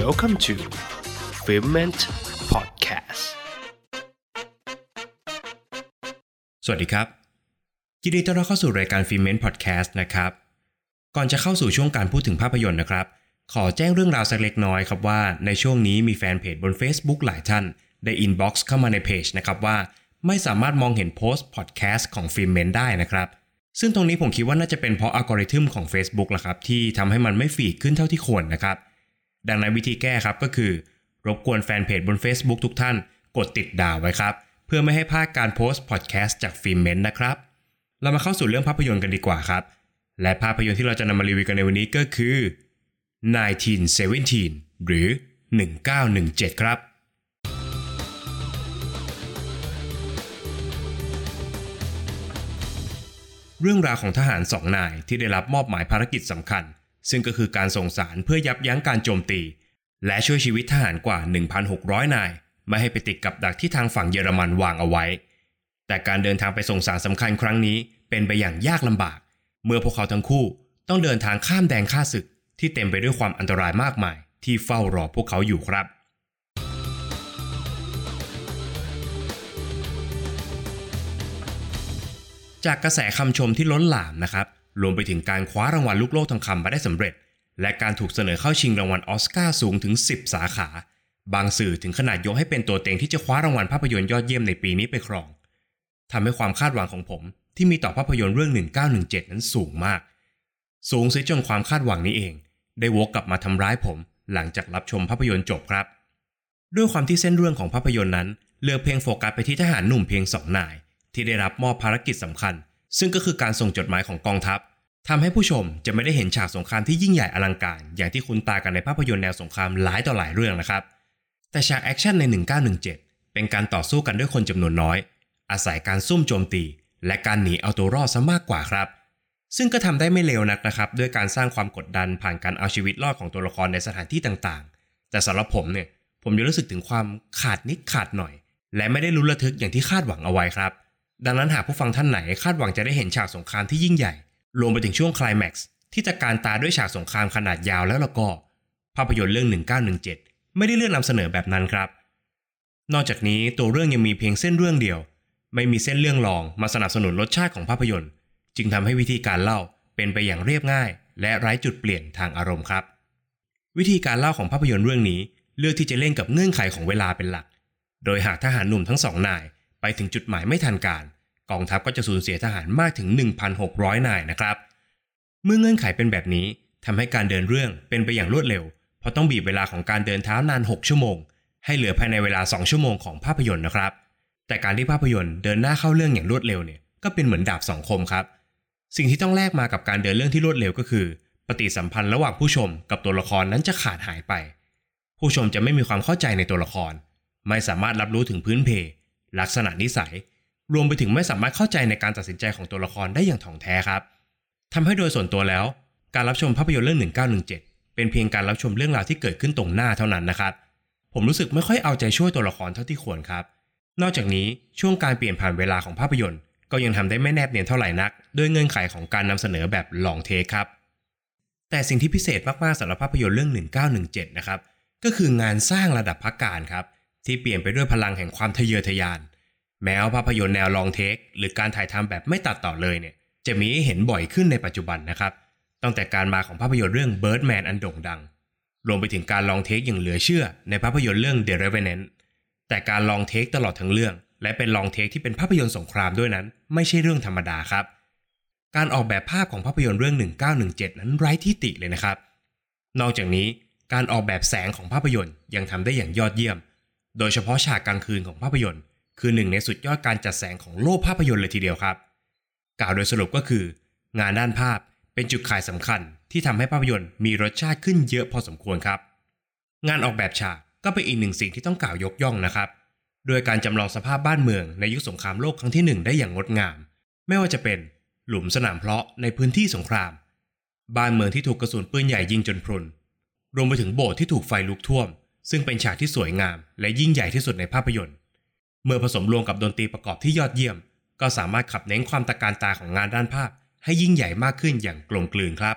Welcome to f i l m e n t Podcast สวัสดีครับ ยินดีต้อนรับเข้าสู่รายการ Filment Podcast นะครับ ก่อนจะเข้าสู่ช่วงการพูดถึงภาพยนตร์นะครับ ขอแจ้งเรื่องราวสักเล็กน้อยครับว่าในช่วงนี้มีแฟนเพจบน Facebook หลายท่าน ได้ inbox เข้ามาในเพจนะครับว่า ไม่สามารถมองเห็นโพสต์พอดแคสต์ของ Filment ได้นะครับซึ่งตรงนี้ผมคิดว่าน่าจะเป็นเพราะอัลกอริทึมของ Facebook ละครับที่ทำให้มันไม่ feed ขึ้นเท่าที่ควรนะครับ ดังนั้นวิธีแก้ครับก็คือ รบกวนแฟนเพจบน Facebook ทุกท่าน กดติดดาวไว้ครับ เพื่อไม่ให้พลาดการโพสต์พอดแคสต์จากฟิล์มเมนนะครับ เรามาเข้าสู่เรื่องภาพยนตร์กันดีกว่าครับ และภาพยนตร์ที่เราจะนำมารีวิวกันในวันนี้ก็คือ 1917 หรือ 1917 ครับเรื่องราวของทหารสองนายที่ได้รับมอบหมายภารกิจสำคัญ ซึ่งก็คือการส่งสารเพื่อยับยั้งการโจมตี และช่วยชีวิตทหารกว่า 1,600 นาย ไม่ให้ไปติดกับดักที่ทางฝั่งเยอรมันวางเอาไว้ แต่การเดินทางไปส่งสารสำคัญครั้งนี้เป็นไปอย่างยากลำบาก เมื่อพวกเขาทั้งคู่ต้องเดินทางข้ามแดนข้าศึก ที่เต็มไปด้วยความอันตรายมากมาย ที่เฝ้ารอพวกเขาอยู่ครับจากกระแสคำชมที่ล้นหลามนะครับ รวมไปถึงการคว้ารางวัลลูกโลกทองคำมาได้สำเร็จ และการถูกเสนอเข้าชิงรางวัลออสการ์สูงถึง 10 สาขา บางสื่อถึงขนาดยกให้เป็นตัวเต็งที่จะคว้ารางวัลภาพยนตร์ยอดเยี่ยมในปีนี้ไปครองทำให้ความคาดหวังของผม ที่มีต่อภาพยนตร์เรื่อง 1917 นั้นสูงมาก สูงเสียจนความคาดหวังนี้เอง ได้วกกลับมาทำร้ายผมหลังจากรับชมภาพยนตร์จบครับ ด้วยความที่เส้นเรื่องของภาพยนตร์นั้น เลือกเพียงโฟกัสไปที่ทหารหนุ่มเพียงสองนาย ที่ได้รับมอบภารกิจสำคัญ ซึ่งก็คือการส่งจดหมายของกองทัพทำให้ผู้ชมจะไม่ได้เห็นฉากสงครามที่ยิ่งใหญ่อลังการ อย่างที่คุ้นตากันในภาพยนตร์แนวสงครามหลายต่อหลายเรื่องนะครับ แต่ฉากแอคชั่นใน 1917 เป็นการต่อสู้กันด้วยคนจำนวนน้อย อาศัยการซุ่มโจมตี และการหนีเอาตัวรอดซะมากกว่าครับ ซึ่งก็ทำได้ไม่เลวนักนะครับ ด้วยการสร้างความกดดันผ่านการเอาชีวิตรอดของตัวละครในสถานที่ต่างๆ แต่สำหรับผมเนี่ยผมยังรู้สึกถึงความขาดนิดขาดหน่อย และไม่ได้ลุ้ระทึกอย่างที่คาดหวังเอาไว้ครับ ดังนั้นหากผู้ฟังท่านไหนคาดหวังจะได้เห็นฉากสงครามที่ยิ่งใหญ่ รวมไปถึงช่วงคลแม็กซ์ที่จะการตาด้วยฉากสงครามขนาดยาวแล้วละก็ ภาพยนตร์เรื่อง 1917 ไม่ได้เลือกนำเสนอแบบนั้นครับ นอกจากนี้ตัวเรื่องยังมีเพียงเส้นเรื่องเดียว ไม่มีเส้นเรื่องรองมาสนับสนุนรสชาติของภาพยนตร์ จึงทำให้วิธีการเล่าเป็นไปอย่างเรียบง่าย และไร้จุดเปลี่ยนทางอารมณ์ครับ วิธีการเล่าของภาพยนตร์เรื่องนี้เลือกที่จะเล่นกับเงื่อนไขของเวลาเป็นหลัก โดยหากทหารหนุ่มทั้งสองนาย ไปถึงจุดหมายไม่ทันการ กองทัพก็จะสูญเสียทหารมากถึง 1,600 นายนะครับ เมื่อเงื่อนไขเป็นแบบนี้ทำให้การเดินเรื่องเป็นไปอย่างรวดเร็ว เพราะต้องบีบเวลาของการเดินเท้านาน 6 ชั่วโมง ให้เหลือภายในเวลา 2 ชั่วโมงของภาพยนตร์นะครับ แต่การที่ภาพยนตร์เดินหน้าเข้าเรื่องอย่างรวดเร็วเนี่ยก็เป็นเหมือนดาบสองคมครับ สิ่งที่ต้องแลกมากับการเดินเรื่องที่รวดเร็วก็คือ ปฏิสัมพันธ์ระหว่างผู้ชมกับตัวละครนั้นจะขาดหายไป ผู้ชมจะไม่มีความเข้าใจในตัวละคร ไม่สามารถรับรู้ถึงพื้นเพ ลักษณะนิสัย รวมไปถึงไม่สามารถเข้าใจในการตัดสินใจของตัวละครได้อย่างถ่องแท้ครับทำให้โดยส่วนตัวแล้ว การรับชมภาพยนตร์เรื่อง 1917 เป็นเพียงการรับชมเรื่องราวที่เกิดขึ้นตรงหน้าเท่านั้นนะครับ ผมรู้สึกไม่ค่อยเอาใจช่วยตัวละครเท่าที่ควรครับ นอกจากนี้ช่วงการเปลี่ยนผ่านเวลาของภาพยนตร์ ก็ยังทำได้ไม่แนบเนียนเท่าไหร่นัก ด้วยเงื่อนไขของการนำเสนอแบบลองเทคครับ แต่สิ่งที่พิเศษมากๆสำหรับภาพยนตร์เรื่อง 1917 นะครับ ก็คืองานสร้างระดับพักการครับ ที่เปลี่ยนไปด้วยพลังแห่งความทะเยอทะยาน แม้ว่าภาพยนตร์แนวลองเทค หรือการถ่ายทำแบบไม่ตัดต่อเลยเนี่ยจะมีให้เห็นบ่อยขึ้นในปัจจุบันนะครับตั้งแต่การมาของภาพยนตร์เรื่อง Birdman อันโด่งดัง รวมไปถึงการลองเทคอย่างเหลือเชื่อ ในภาพยนตร์เรื่อง The Revenant แต่การลองเทคตลอดทั้งเรื่อง และเป็นลองเทคที่เป็นภาพยนตร์สงครามด้วยนั้น ไม่ใช่เรื่องธรรมดาครับ การออกแบบภาพของภาพยนตร์เรื่อง 1917 นั้นไร้ที่ติเลยนะครับ นอกจากนี้การออกแบบแสงของภาพยนตร์ยังทำได้อย่างยอดเยี่ยม โดยเฉพาะฉากกลางคืนของภาพยนตร์ คือหนึ่งในสุดยอดการจัดแสงของโลกภาพยนตร์เลยทีเดียวครับ กล่าวโดยสรุปก็คือ งานด้านภาพเป็นจุดขายสำคัญที่ทำให้ภาพยนตร์มีรสชาติขึ้นเยอะพอสมควรครับ งานออกแบบฉากก็เป็นอีกหนึ่งสิ่งที่ต้องกล่าวยกย่องนะครับ โดยการจำลองสภาพบ้านเมืองในยุคสงครามโลกครั้งที่หนึ่งได้อย่างงดงาม ไม่ว่าจะเป็นหลุมสนามเพลาะในพื้นที่สงคราม บ้านเมืองที่ถูกกระสุนปืนใหญ่ยิงจนพรุน รวมไปถึงโบสถ์ที่ถูกไฟลุกท่วม ซึ่งเป็นฉากที่สวยงาม และยิ่งใหญ่ที่สุดในภาพยนตร์ เมื่อผสมรวมกับดนตรีประกอบที่ยอดเยี่ยม ก็สามารถขับเน้นความตะการตาของงานด้านภาพ ให้ยิ่งใหญ่มากขึ้นอย่างกลมกลืนครับ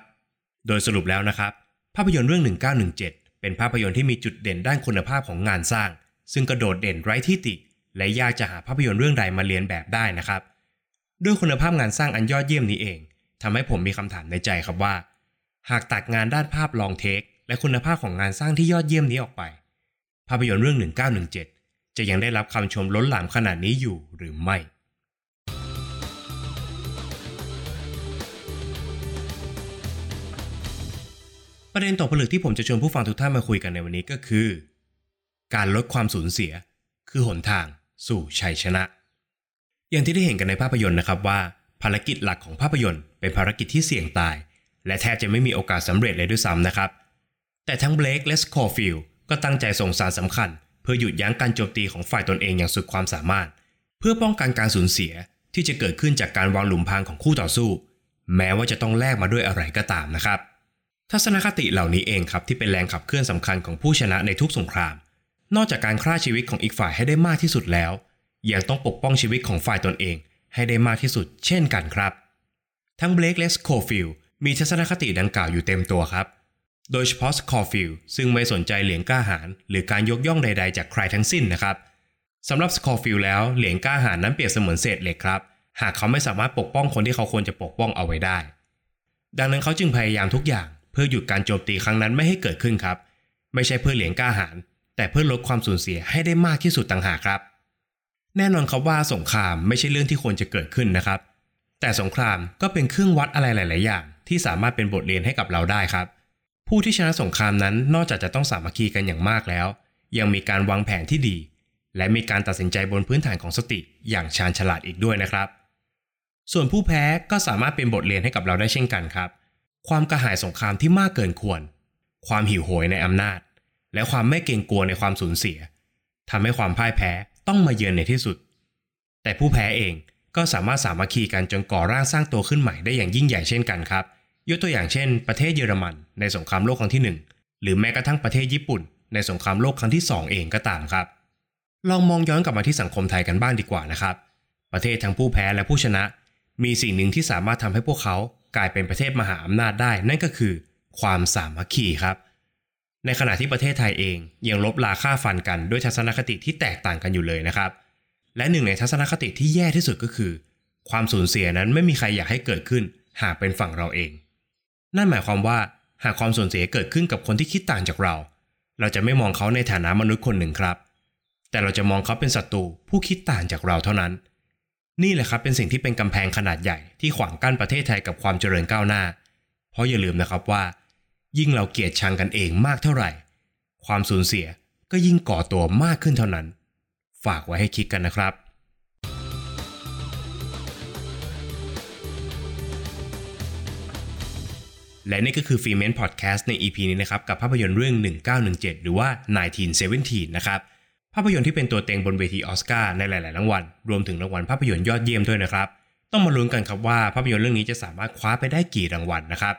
โดยสรุปแล้วนะครับ ภาพยนตร์เรื่อง 1917 เป็นภาพยนตร์ที่มีจุดเด่นด้านคุณภาพของงานสร้าง ซึ่งกระโดดเด่นไร้ที่ติ และยากจะหาภาพยนตร์เรื่องใดมาเรียนแบบได้นะครับ ด้วยคุณภาพงานสร้างอันยอดเยี่ยมนี้เองทำให้ผมมีคำถามในใจครับว่า หากตัดงานด้านภาพลองเทค และคุณภาพของงานสร้างที่ยอดเยี่ยมนี้ออกไป ภาพยนตร์เรื่อง 1917 จะยังได้รับคำชมล้นหลามขนาดนี้อยู่หรือไม่ ประเด็นตกผลึกที่ผมจะชวนผู้ฟังทุกท่านมาคุยกันในวันนี้ก็คือ การลดความสูญเสีย คือหนทางสู่ชัยชนะ อย่างที่ได้เห็นกันในภาพยนตร์นะครับว่า ภารกิจหลักของภาพยนตร์เป็นภารกิจที่เสี่ยงตาย และแทบจะไม่มีโอกาสสำเร็จเลยด้วยซ้ำนะครับ แต่ทั้งเบลกและสคอร์ฟิลก็ตั้งใจส่งสารสำคัญ เพื่อหยุดยั้งการโจมตีของฝ่ายตนเองอย่างสุดความสามารถ เพื่อป้องกันการสูญเสียที่จะเกิดขึ้นจากการวางหลุมพรางของคู่ต่อสู้ แม้ว่าจะต้องแลกมาด้วยอะไรก็ตามนะครับ ทัศนคติเหล่านี้เองครับที่เป็นแรงขับเคลื่อนสำคัญของผู้ชนะในทุกสงคราม นอกจากการฆ่าชีวิตของอีกฝ่ายให้ได้มากที่สุดแล้ว ยังต้องปกป้องชีวิตของฝ่ายตนเอง ให้ได้มากที่สุด เช่นกันครับ ทั้งเบลกและสโคฟิลมีทัศนคติดังกล่าวอยู่เต็มตัวครับ โดยเฉพาะสคอฟิลซึ่งไม่สนใจเหรียญกล้าหาญหรือการยกย่องใดๆจากใครทั้งสิ้นนะครับสำหรับสคอฟิลแล้วเหรียญกล้าหาญนั้นเปรียบเสมือนเศษเหล็กครับ หากเขาไม่สามารถปกป้องคนที่เขาควรจะปกป้องเอาไว้ได้ ดังนั้นเขาจึงพยายามทุกอย่างเพื่อหยุดการโจมตีครั้งนั้นไม่ให้เกิดขึ้นครับ ไม่ใช่เพื่อเหรียญกล้าหาญแต่เพื่อลดความสูญเสียให้ได้มากที่สุดต่างหากครับ แน่นอนครับว่าสงครามไม่ใช่เรื่องที่ควรจะเกิดขึ้นนะครับ แต่สงครามก็เป็นเครื่องวัดอะไรหลาย ๆ อย่าง ที่สามารถเป็นบทเรียนให้กับเราได้ครับ ผู้ที่ชนะสงครามนั้นนอกจากจะต้องสามัคคีกันอย่างมากแล้ว ยังมีการวางแผนที่ดี และมีการตัดสินใจบนพื้นฐานของสติอย่างชาญฉลาดอีกด้วยนะครับ ส่วนผู้แพ้ก็สามารถเป็นบทเรียนให้กับเราได้เช่นกันครับ ความกระหายสงครามที่มากเกินควร ความหิวโหยในอำนาจ และความไม่เกรงกลัวในความสูญเสียทำให้ความพ่ายแพ้ต้องมาเยือนในที่สุด แต่ผู้แพ้เองก็สามารถสามัคคีกันจนก่อร่างสร้างตัวขึ้นใหม่ได้อย่างยิ่งใหญ่เช่นกันครับ ยกตัวอย่างเช่น ประเทศเยอรมัน ในสงครามโลกครั้งที่ 1 หรือแม้กระทั่งประเทศญี่ปุ่น ในสงครามโลกครั้งที่ 2 เองก็ตามครับ ลองมองย้อนกลับมาที่สังคมไทยกันบ้างดีกว่านะครับ ประเทศทั้งผู้แพ้และผู้ชนะ มีสิ่งหนึ่งที่สามารถทำให้พวกเขากลายเป็นประเทศมหาอำนาจได้ นั่นก็คือ ความสามัคคีครับ ในขณะที่ประเทศไทยเองยังลบลาค่าฟันกันด้วยทัศนคติที่แตกต่างกันอยู่เลยนะครับ และหนึ่งในทัศนคติที่แย่ที่สุดก็คือ ความสูญเสียนั้นไม่มีใครอยากให้เกิดขึ้น หากเป็นฝั่งเราเอง นั่นหมายความว่าหากความสูญเสียเกิดขึ้นกับคนที่คิดต่างจากเรา เราจะไม่มองเขาในฐานะมนุษย์คนหนึ่งครับ แต่เราจะมองเขาเป็นศัตรูผู้คิดต่างจากเราเท่านั้น นี่แหละครับเป็นสิ่งที่เป็นกำแพงขนาดใหญ่ที่ขวางกั้นประเทศไทยกับความเจริญก้าวหน้า เพราะอย่าลืมนะครับว่า ยิ่งเราเกลียดชังกันเองมากเท่าไหร่ ความสูญเสียก็ยิ่งก่อตัวมากขึ้นเท่านั้น ฝากไว้ให้คิดกันนะครับ และนี่ก็คือ Filment Podcast ใน EP นี้นะครับ กับภาพยนตร์เรื่อง 1917 หรือว่า 1917 นะครับ ภาพยนตร์ที่เป็นตัวเต็งบนเวทีออสการ์ในหลาย ๆ รางวัล รวมถึงรางวัลภาพยนตร์ยอดเยี่ยมด้วยนะครับ ต้องมาลุ้นกันครับว่าภาพยนตร์เรื่องนี้จะสามารถคว้าไปได้กี่รางวัลนะครับ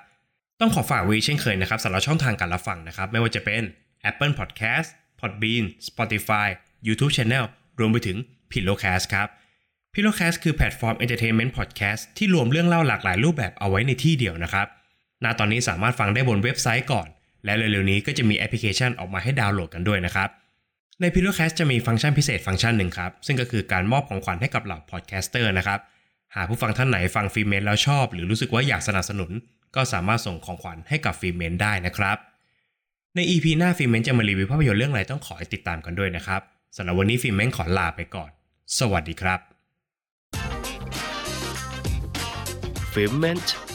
ต้องขอฝากไว้เช่นเคยนะครับสำหรับช่องทางการรับฟังนะครับ ไม่ว่าจะเป็น Apple Podcast Podbean Spotify YouTube Channel รวมไปถึง Pillocast ครับ Pillocast คือแพลตฟอร์ม Entertainment Podcast ที่รวมเรื่องเล่าหลากหลายรูปแบบเอาไว้ในที่เดียวนะครับ ณตอนนี้สามารถฟังได้บนเว็บไซต์ก่อน และเร็วๆนี้ก็จะมีแอปพลิเคชันออกมาให้ดาวน์โหลดกันด้วยนะครับ ใน p i l l o c a s t จะมีฟังก์ชันพิเศษฟังก์ชันหนึ่งครับ ซึ่งก็คือการมอบของขวัญให้กับเหล่า podcaster นะครับ หากผู้ฟังท่านไหนฟัง Filment แล้วชอบ หรือรู้สึกว่าอยากสนับสนุน ก็สามารถส่งของขวัญให้กับ Filment ได้นะครับ ใน EP หน้า Filment จะมารีวิวภาพยนตร์เรื่องอะไรต้องขอให้ติดตามกันด้วยนะครับสำหรับวันนี้ Filment ขอลาไปก่อน สวัสดีครับ f i l m e n t